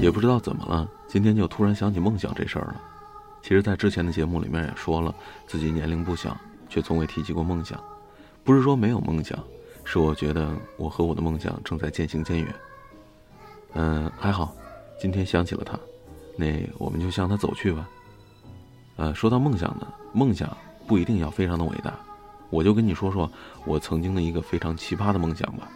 也不知道怎么了，今天就突然想起梦想这事儿了。其实，在之前的节目里面也说了，自己年龄不小，却从未提及过梦想。不是说没有梦想，是我觉得我和我的梦想正在渐行渐远。嗯，还好，今天想起了他，那我们就向他走去吧。呃，说到梦想呢，梦想不一定要非常的伟大，我就跟你说说我曾经的一个非常奇葩的梦想吧。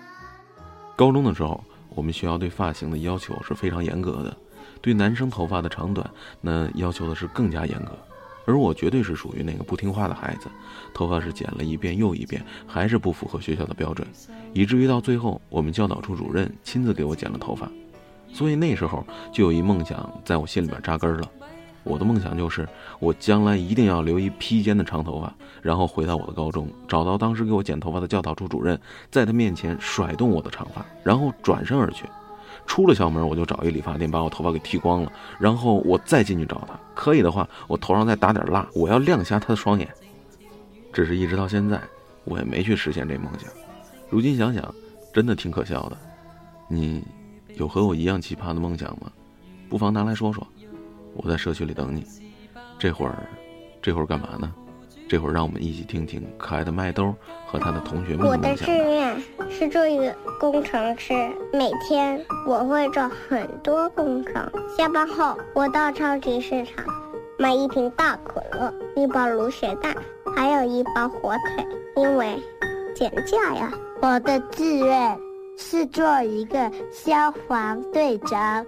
高中的时候，我们学校对发型的要求是非常严格的。对男生头发的长短，那要求的是更加严格，而我绝对是属于那个不听话的孩子，头发是剪了一遍又一遍，还是不符合学校的标准，以至于到最后，我们教导处主任亲自给我剪了头发。所以那时候就有一梦想在我心里边扎根了，我的梦想就是我将来一定要留一披肩的长头发，然后回到我的高中，找到当时给我剪头发的教导处主任，在他面前甩动我的长发，然后转身而去。出了校门，我就找一理发店，把我头发给剃光了，然后我再进去找他。可以的话，我头上再打点蜡，我要亮瞎他的双眼。只是一直到现在，我也没去实现这梦想。如今想想，真的挺可笑的。你有和我一样奇葩的梦想吗？不妨拿来说说。我在社区里等你。这会儿，这会儿干嘛呢？这会儿让我们一起听听可爱的麦兜和他的同学们我的志愿是做一个工程师，每天我会做很多工程。下班后，我到超级市场买一瓶大可乐、一包卤血蛋，还有一包火腿，因为减价呀。我的志愿是做一个消防队长，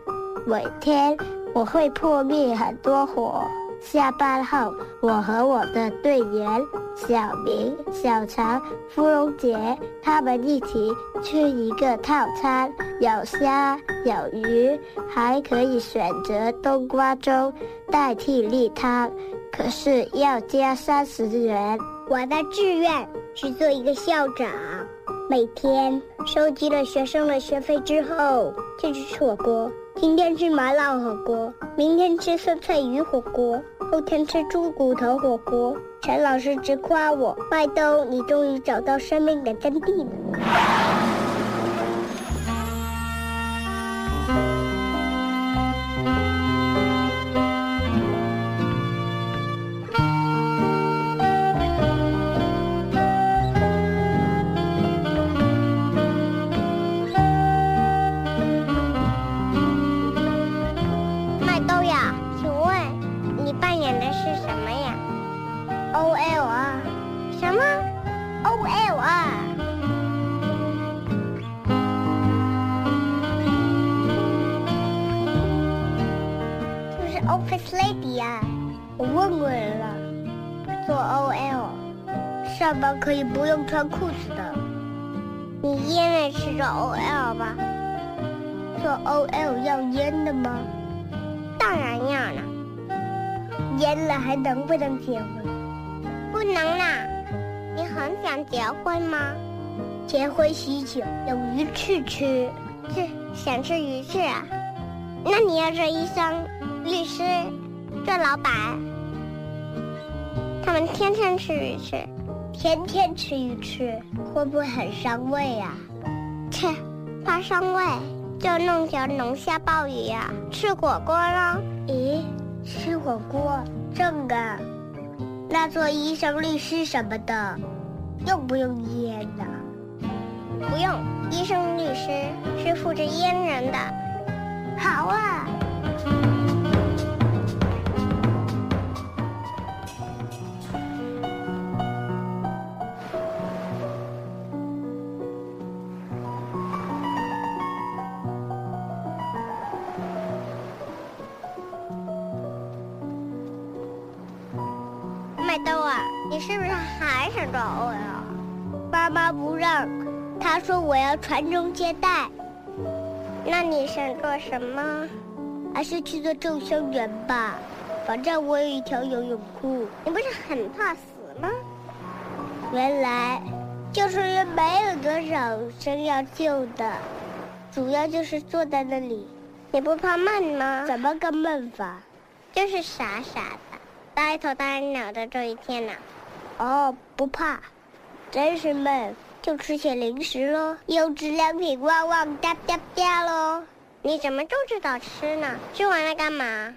每天我会破灭很多火。下班后，我和我的队员小明、小常、芙蓉姐他们一起吃一个套餐，有虾有鱼，还可以选择冬瓜粥代替例汤，可是要加三十元。我的志愿是做一个校长，每天收集了学生的学费之后，就去吃火锅。今天吃麻辣火锅，明天吃酸菜鱼火锅。后天吃猪骨头火锅，陈老师直夸我：“麦兜，你终于找到生命的真谛了。”Office Lady 呀，我问过人了，做 OL，上班可以不用穿裤子的。你烟也是做 OL 吧？做 OL 要烟的吗？当然要了。烟了还能不能结婚？不能啦。你很想结婚吗？结婚喜酒有鱼翅吃，是想吃鱼翅啊？那你要做医生。律师，做老板，他们天天吃鱼翅，天天吃鱼翅，会不会很伤胃呀？切，怕伤胃就弄条龙虾鲍鱼呀，吃火锅喽？咦，吃火锅正啊？那做医生、律师什么的，用不用腌呢？不用，医生、律师是负责腌人的。好啊。你是不是还想找我呀爸妈不让，他说我要传宗接代。那你想做什么？还是去做救生员吧，反正我有一条游泳裤。你不是很怕死吗？原来救生员没有多少生要救的，主要就是坐在那里。你不怕闷吗？怎么个闷法？就是傻傻的。呆头呆脑的这一天呢，哦，不怕，真是闷，就吃些零食喽，优质良品旺旺哒哒哒喽。你怎么就知道吃呢？吃完了干嘛？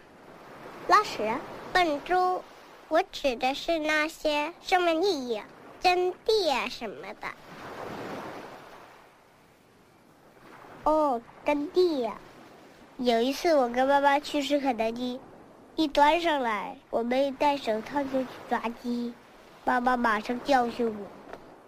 拉屎。笨猪，我指的是那些生命意义、真谛啊什么的。哦，真谛呀！有一次我跟妈妈去吃肯德基，一端上来，我没戴手套就去抓鸡，妈妈马上教训我：“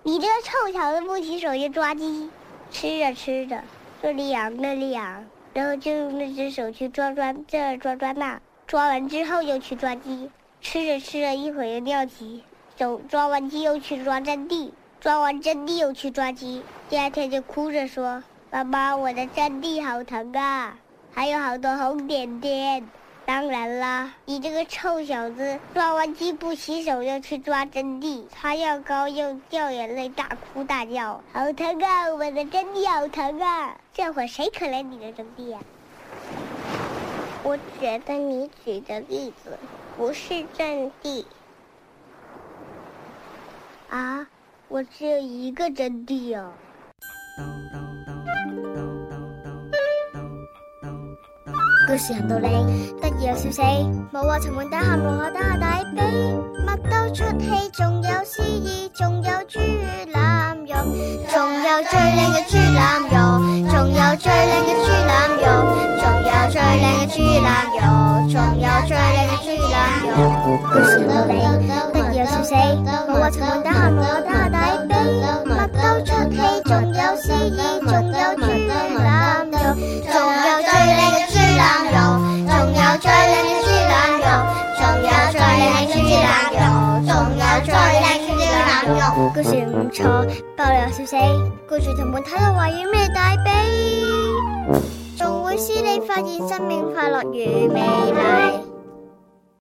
你这个臭小子，不洗手就抓鸡。”吃着吃着，这里痒那里痒，然后就用那只手去抓抓这抓抓那，抓完之后又去抓鸡。吃着吃着，一会儿又尿急，手抓完鸡又去抓阵地，抓完阵地又去抓鸡。第二天就哭着说：“妈妈，我的阵地好疼啊，还有好多红点点。”当然啦，你这个臭小子，抓完鸡不洗手就去抓真谛，擦药膏又掉眼泪，大哭大叫，好疼啊！我的真谛好疼啊！这会谁可怜你的真谛呀？我觉得你举的例子不是真谛啊，我只有一个真谛哦。故事行到你，得意又笑死，冇话沉闷打喊落下打大髀，乜都出戏，仲有诗意，仲有猪腩肉，仲有最靓嘅猪腩肉，仲有最靓嘅猪腩肉，仲有最靓嘅猪腩肉，仲有最靓嘅猪腩肉。故事很道理，得意又笑死，冇话沉闷故事唔错，爆料笑死，故事同伴睇到话要咩大髀，仲会使你发现生命快乐与美丽。